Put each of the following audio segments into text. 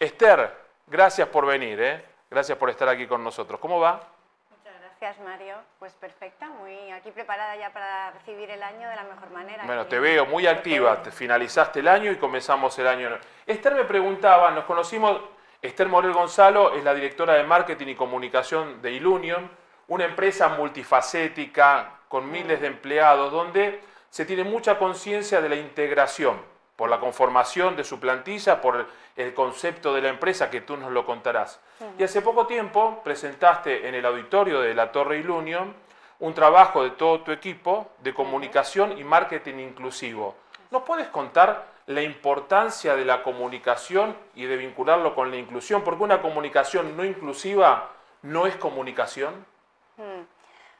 Esther, gracias por venir, ¿eh? gracias por estar aquí con nosotros. ¿Cómo va? Muchas gracias, Mario. Pues perfecta, muy aquí preparada ya para recibir el año de la mejor manera. Bueno, te veo muy activa. Te finalizaste el año y comenzamos el año. Esther me preguntaba, nos conocimos, Esther Morel Gonzalo es la directora de marketing y comunicación de Ilunion, una empresa multifacética con miles de empleados, donde se tiene mucha conciencia de la integración por la conformación de su plantilla, por el concepto de la empresa que tú nos lo contarás. Y hace poco tiempo presentaste en el auditorio de la Torre Ilunion un trabajo de todo tu equipo de comunicación y marketing inclusivo. ¿Nos puedes contar la importancia de la comunicación y de vincularlo con la inclusión? Porque una comunicación no inclusiva no es comunicación.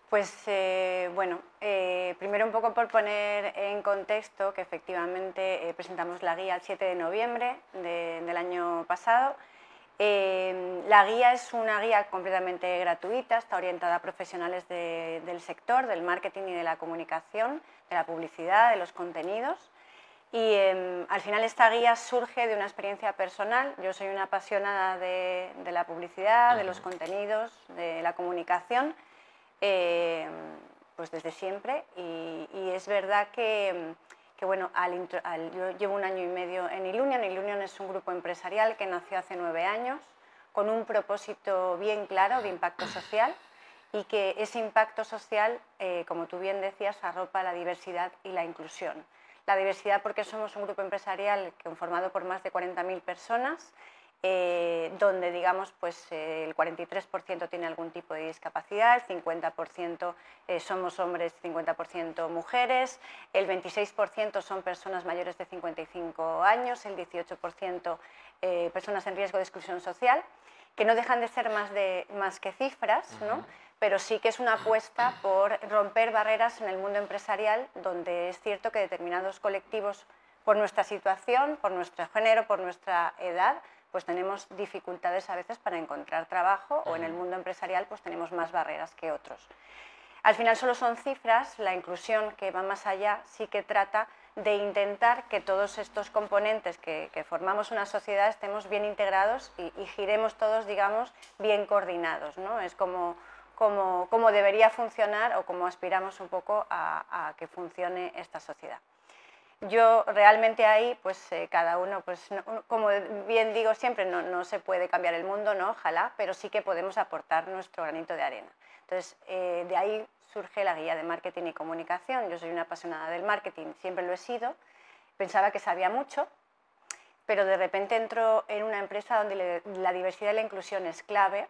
Pues eh, bueno, eh, primero un poco por poner en contexto que efectivamente eh, presentamos la guía el 7 de noviembre del año pasado. la guía es una guía completamente gratuita, está orientada a profesionales del sector, del marketing y de la comunicación, de la publicidad, de los contenidos. Y em, al final esta guía surge de una experiencia personal. Yo soy una apasionada de la publicidad, de los contenidos, de la comunicación eh, pues desde siempre y, es verdad que, bueno, yo llevo un año y medio en Ilunion. Ilunion es un grupo empresarial que nació hace nueve años con un propósito bien claro de impacto social y que ese impacto social, eh, como tú bien decías, arropa la diversidad y la inclusión. La diversidad porque somos un grupo empresarial conformado por más de 40.000 personas eh, donde digamos pues eh, el 43% tiene algún tipo de discapacidad, el 50% eh, somos hombres, 50% mujeres, el 26% son personas mayores de 55 años, el 18% personas en riesgo de exclusión social, que no dejan de ser más, de, más que cifras, ¿no? pero sí que es una apuesta por romper barreras en el mundo empresarial, donde es cierto que determinados colectivos, por nuestra situación, por nuestro género, por nuestra edad, pues tenemos dificultades a veces para encontrar trabajo o en el mundo empresarial pues tenemos más barreras que otros. Al final solo son cifras, la inclusión que va más allá sí que trata de intentar que todos estos componentes que, formamos una sociedad estemos bien integrados y, giremos todos, digamos, bien coordinados. ¿no? Es como, como, como, debería funcionar o como aspiramos un poco a que funcione esta sociedad yo realmente ahí, pues eh, cada uno, pues como bien digo siempre, no, se puede cambiar el mundo, ¿no? Ojalá, pero sí que podemos aportar nuestro granito de arena. Entonces, eh, de ahí surge la guía de marketing y comunicación. Yo soy una apasionada del marketing, siempre lo he sido. Pensaba que sabía mucho, pero de repente entro en una empresa donde la diversidad y la inclusión es clave,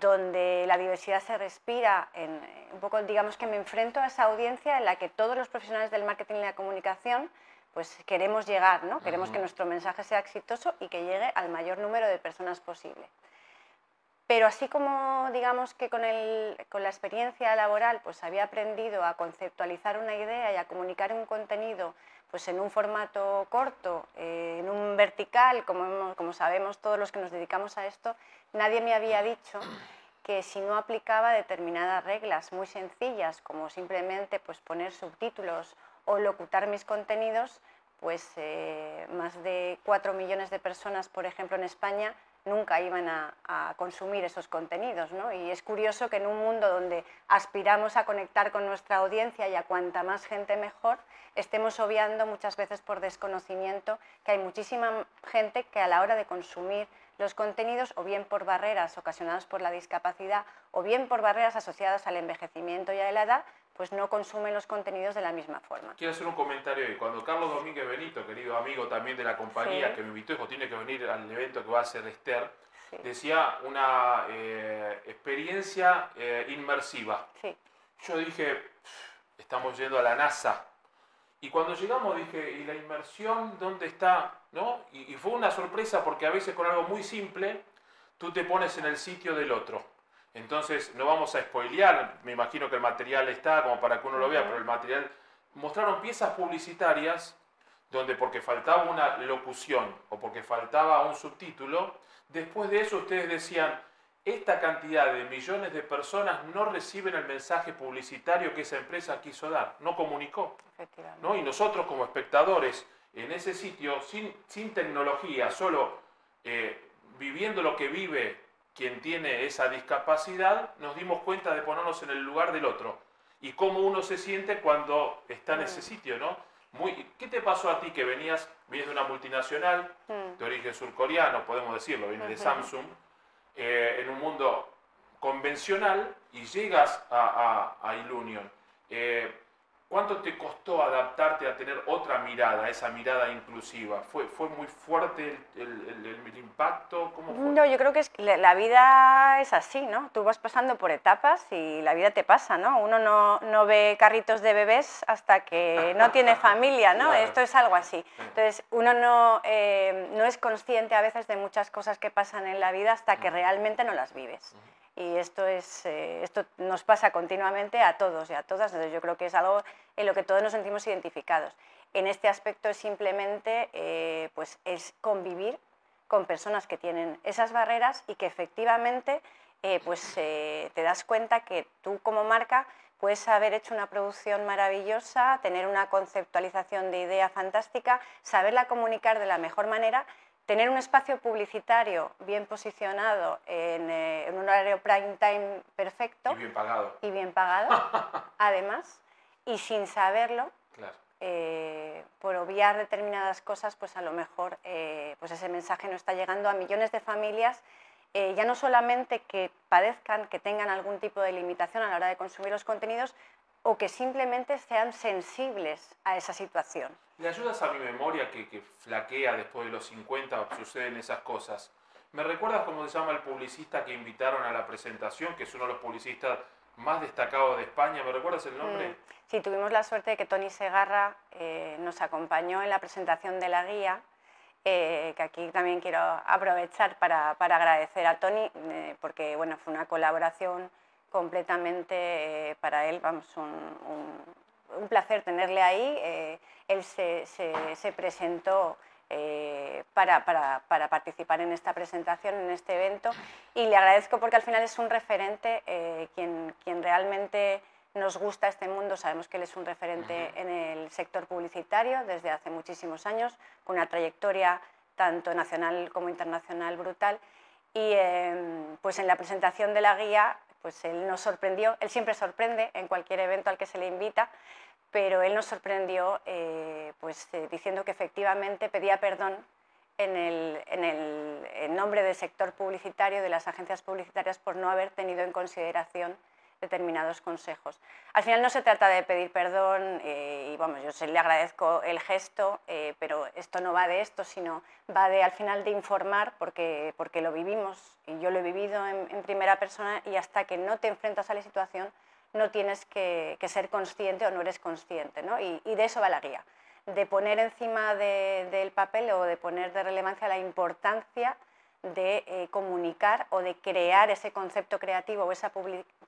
donde la diversidad se respira, en, un poco digamos que me enfrento a esa audiencia en la que todos los profesionales del marketing y la comunicación pues queremos llegar, ¿no? queremos que nuestro mensaje sea exitoso y que llegue al mayor número de personas posible. Pero así como digamos que con, con la experiencia laboral pues había aprendido a conceptualizar una idea y a comunicar un contenido pues en un formato corto, eh, en un vertical, como, como sabemos todos los que nos dedicamos a esto, nadie me había dicho que si no aplicaba determinadas reglas muy sencillas, como simplemente pues, poner subtítulos o locutar mis contenidos, pues eh, más de 4 millones de personas, por ejemplo, en España, nunca iban a, consumir esos contenidos. ¿no? Y es curioso que en un mundo donde aspiramos a conectar con nuestra audiencia y a cuanta más gente mejor, estemos obviando muchas veces por desconocimiento que hay muchísima gente que a la hora de consumir los contenidos, o bien por barreras ocasionadas por la discapacidad, o bien por barreras asociadas al envejecimiento y a la edad, pues no consumen los contenidos de la misma forma. Quiero hacer un comentario ahí. Cuando Carlos Domínguez Benito, querido amigo también de la compañía, que me invitó y dijo, tiene que venir al evento que va a hacer Esther, decía una eh, experiencia eh, inmersiva. Yo dije, estamos yendo a la NASA. Y cuando llegamos dije, ¿y la inmersión dónde está? ¿No? Y, y fue una sorpresa porque a veces con algo muy simple, tú te pones en el sitio del otro. Entonces, no vamos a spoilear, me imagino que el material está como para que uno lo vea, pero el material mostraron piezas publicitarias donde porque faltaba una locución o porque faltaba un subtítulo, después de eso ustedes decían, esta cantidad de millones de personas no reciben el mensaje publicitario que esa empresa quiso dar, no comunicó. ¿no? Y nosotros como espectadores en ese sitio, sin, sin tecnología, solo eh, viviendo lo que vive quien tiene esa discapacidad, nos dimos cuenta de ponernos en el lugar del otro y cómo uno se siente cuando está en ese sitio, ¿no? Muy, ¿Qué te pasó a ti que venías, vienes de una multinacional de origen surcoreano, podemos decirlo, vienes de Samsung, eh, en un mundo convencional y llegas a, a, Ilunion? Eh, ¿Cuánto te costó adaptarte a tener otra mirada, esa mirada inclusiva? ¿Fue, fue muy fuerte el, impacto? ¿Cómo fue? No, yo creo que es, la vida es así, ¿no? Tú vas pasando por etapas y la vida te pasa, ¿no? Uno no, no ve carritos de bebés hasta que no tiene familia, ¿no? Esto es algo así. Entonces, uno no, eh, no es consciente a veces de muchas cosas que pasan en la vida hasta que realmente no las vives y esto, es, eh, esto nos pasa continuamente a todos y a todas, entonces yo creo que es algo en lo que todos nos sentimos identificados. En este aspecto es simplemente eh, pues es convivir con personas que tienen esas barreras y que efectivamente eh, pues, te das cuenta que tú como marca puedes haber hecho una producción maravillosa, tener una conceptualización de idea fantástica, saberla comunicar de la mejor manera tener un espacio publicitario bien posicionado eh, en, un horario prime time perfecto. Y bien pagado. Y bien pagado, además, y sin saberlo, eh, por obviar determinadas cosas, pues a lo mejor eh, pues ese mensaje no está llegando a millones de familias, ya no solamente que padezcan, que tengan algún tipo de limitación a la hora de consumir los contenidos, o que simplemente sean sensibles a esa situación. ¿Le ayudas a mi memoria que, que flaquea después de los 50, suceden esas cosas? ¿Me recuerdas cómo se llama el publicista que invitaron a la presentación, que es uno de los publicistas más destacados de España? ¿Me recuerdas el nombre? Mm, sí, tuvimos la suerte de que Tony Segarra eh, nos acompañó en la presentación de la guía, eh, que aquí también quiero aprovechar para, para agradecer a Tony, eh, porque bueno, fue una colaboración completamente eh, para él, vamos, un, un, placer tenerle ahí. Eh, él se, se, presentó eh, para, para, para, participar en esta presentación, en este evento, y le agradezco porque al final es un referente, quien, quien realmente nos gusta este mundo, sabemos que él es un referente en el sector publicitario desde hace muchísimos años, con una trayectoria tanto nacional como internacional brutal. Y pues en la presentación de la guía pues él nos sorprendió, él siempre sorprende en cualquier evento al que se le invita, pero él nos sorprendió eh, pues, eh, diciendo que efectivamente pedía perdón en el, en el en nombre del sector publicitario, de las agencias publicitarias, por no haber tenido en consideración determinados consejos. Al final no se trata de pedir perdón eh, y vamos, yo le agradezco el gesto, eh, pero esto no va de esto, sino va de al final de informar porque, porque lo vivimos y yo lo he vivido en, primera persona y hasta que no te enfrentas a la situación no tienes que, ser consciente o no eres consciente. ¿no? Y, de eso va la guía, de poner encima del papel o de poner de relevancia la importancia de eh, comunicar o de crear ese concepto creativo o esa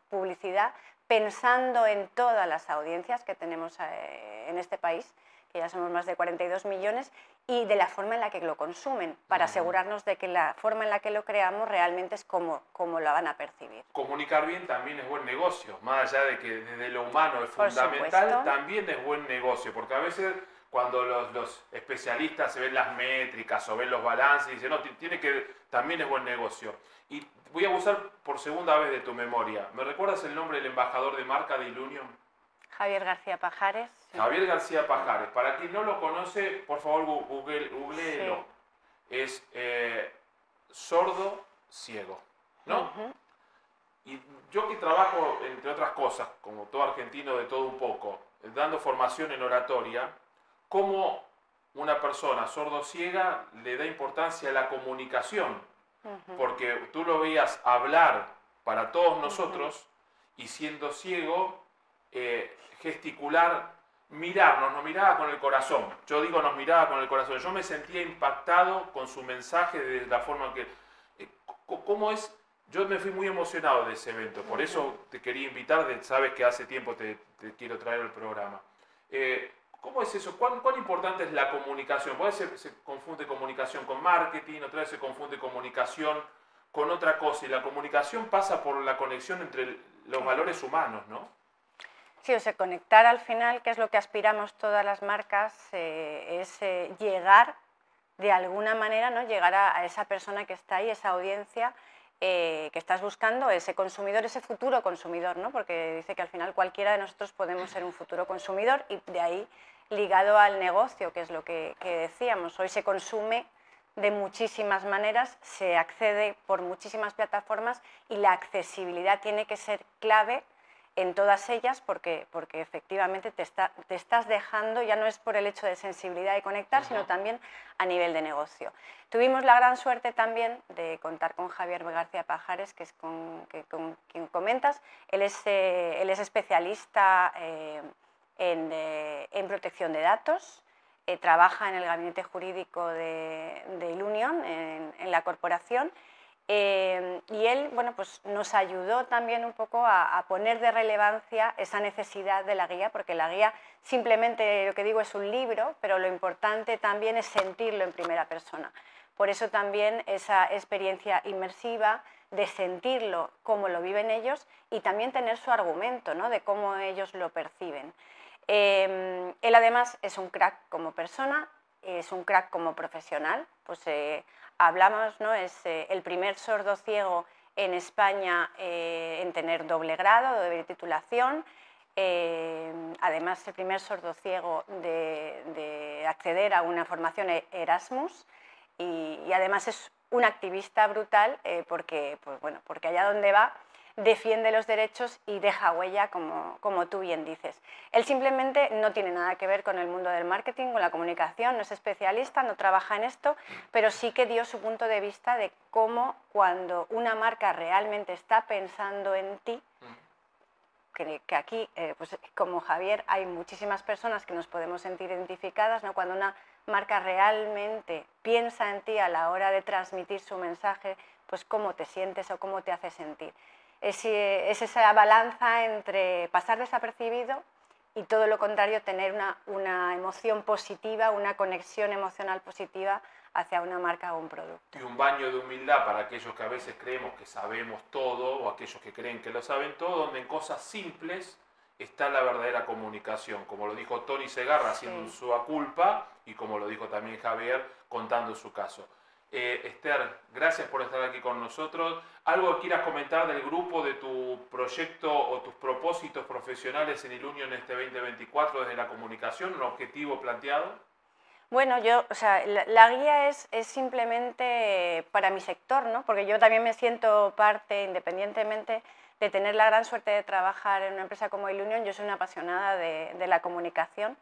publicidad pensando en todas las audiencias que tenemos eh, en este país, que ya somos más de 42 millones, y de la forma en la que lo consumen, para asegurarnos de que la forma en la que lo creamos realmente es como, como lo van a percibir. Comunicar bien también es buen negocio, más allá de que desde lo humano es fundamental, también es buen negocio, porque a veces cuando los, los, especialistas se ven las métricas o ven los balances y dicen, no, tiene que, también es buen negocio. Y voy a usar por segunda vez de tu memoria. ¿Me recuerdas el nombre del embajador de marca de Ilunion? Javier García Pajares. Javier García Pajares. Para quien no lo conoce, por favor, google, googleelo. Es eh, sordo ciego, ¿no? Y yo que trabajo, entre otras cosas, como todo argentino de todo un poco, dando formación en oratoria, cómo una persona sordo-ciega le da importancia a la comunicación, porque tú lo veías hablar para todos nosotros y siendo ciego, eh, gesticular, mirarnos, nos miraba con el corazón. Yo digo nos miraba con el corazón. Yo me sentía impactado con su mensaje de la forma en que... Eh, ¿Cómo es? Yo me fui muy emocionado de ese evento, por eso te quería invitar, sabes que hace tiempo te, quiero traer el programa. Eh, ¿Cómo es eso? ¿Cuán, ¿Cuán, importante es la comunicación? Puede ser se confunde comunicación con marketing, otra vez se confunde comunicación con otra cosa. Y la comunicación pasa por la conexión entre los valores humanos, ¿no? Sí, o sea, conectar al final, que es lo que aspiramos todas las marcas, eh, es eh, llegar de alguna manera ¿no? llegar a, esa persona que está ahí, esa audiencia eh, que estás buscando, ese consumidor, ese futuro consumidor, ¿no? porque dice que al final cualquiera de nosotros podemos ser un futuro consumidor y de ahí ligado al negocio, que es lo que, que decíamos. Hoy se consume de muchísimas maneras, se accede por muchísimas plataformas y la accesibilidad tiene que ser clave en todas ellas porque, porque efectivamente te, te, estás dejando, ya no es por el hecho de sensibilidad y conectar, sino también a nivel de negocio. Tuvimos la gran suerte también de contar con Javier García Pajares, que es con, quien comentas. Él es, eh, él es especialista eh, en, eh, en, protección de datos, trabaja en el gabinete jurídico de, de Ilunion, en, en la corporación, eh, y él bueno, pues nos ayudó también un poco a, poner de relevancia esa necesidad de la guía, porque la guía simplemente lo que digo es un libro, pero lo importante también es sentirlo en primera persona. Por eso también esa experiencia inmersiva de sentirlo como lo viven ellos y también tener su argumento ¿no? de cómo ellos lo perciben. Eh, él además es un crack como persona, es un crack como profesional, pues eh, hablamos, ¿no? es eh, el primer sordo ciego en España eh, en tener doble grado, doble titulación, eh, además el primer sordo ciego de, acceder a una formación Erasmus y, y, además es un activista brutal porque, pues, bueno, porque allá donde va defiende los derechos y deja huella, como, como, tú bien dices. Él simplemente no tiene nada que ver con el mundo del marketing, con la comunicación, no es especialista, no trabaja en esto, pero sí que dio su punto de vista de cómo cuando una marca realmente está pensando en ti, que, aquí, eh, pues, como Javier, hay muchísimas personas que nos podemos sentir identificadas, ¿no? cuando una marca realmente piensa en ti a la hora de transmitir su mensaje, pues cómo te sientes o cómo te hace sentir es, esa balanza entre pasar desapercibido y todo lo contrario, tener una, emoción positiva, una conexión emocional positiva hacia una marca o un producto. Y un baño de humildad para aquellos que a veces creemos que sabemos todo o aquellos que creen que lo saben todo, donde en cosas simples está la verdadera comunicación, como lo dijo Tony Segarra haciendo su culpa y como lo dijo también Javier contando su caso. Eh, Esther, gracias por estar aquí con nosotros. ¿Algo que quieras comentar del grupo, de tu proyecto o tus propósitos profesionales en Ilunion este 2024 desde la comunicación, un objetivo planteado? Bueno, yo, o sea, la, guía es, es, simplemente para mi sector, ¿no? Porque yo también me siento parte, independientemente de tener la gran suerte de trabajar en una empresa como Ilunion, yo soy una apasionada de, de la comunicación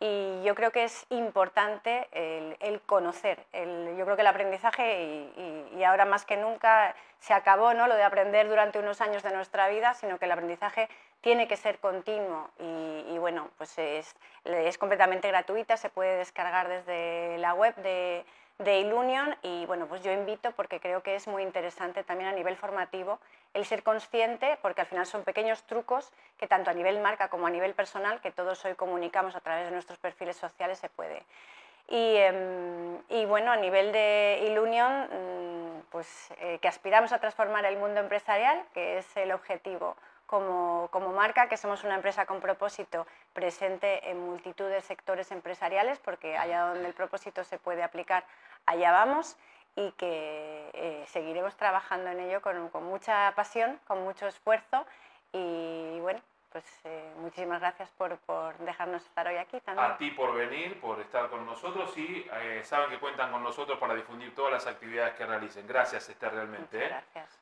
y yo creo que es importante el, conocer. yo creo que el aprendizaje, y, ahora más que nunca, se acabó ¿no? lo de aprender durante unos años de nuestra vida, sino que el aprendizaje tiene que ser continuo y, bueno, pues es, es completamente gratuita, se puede descargar desde la web de, de Ilunion y bueno, pues yo invito porque creo que es muy interesante también a nivel formativo el ser consciente, porque al final son pequeños trucos que tanto a nivel marca como a nivel personal, que todos hoy comunicamos a través de nuestros perfiles sociales, se puede. Y, em, y bueno, a nivel de Ilunion, mm, pues eh, que aspiramos a transformar el mundo empresarial, que es el objetivo como, como, marca, que somos una empresa con propósito presente en multitud de sectores empresariales, porque allá donde el propósito se puede aplicar, allá vamos y que eh, seguiremos trabajando en ello con, con, mucha pasión, con mucho esfuerzo y bueno, pues eh, muchísimas gracias por, por, dejarnos estar hoy aquí también. A ti por venir, por estar con nosotros y eh, saben que cuentan con nosotros para difundir todas las actividades que realicen. Gracias, Esther, realmente. gracias.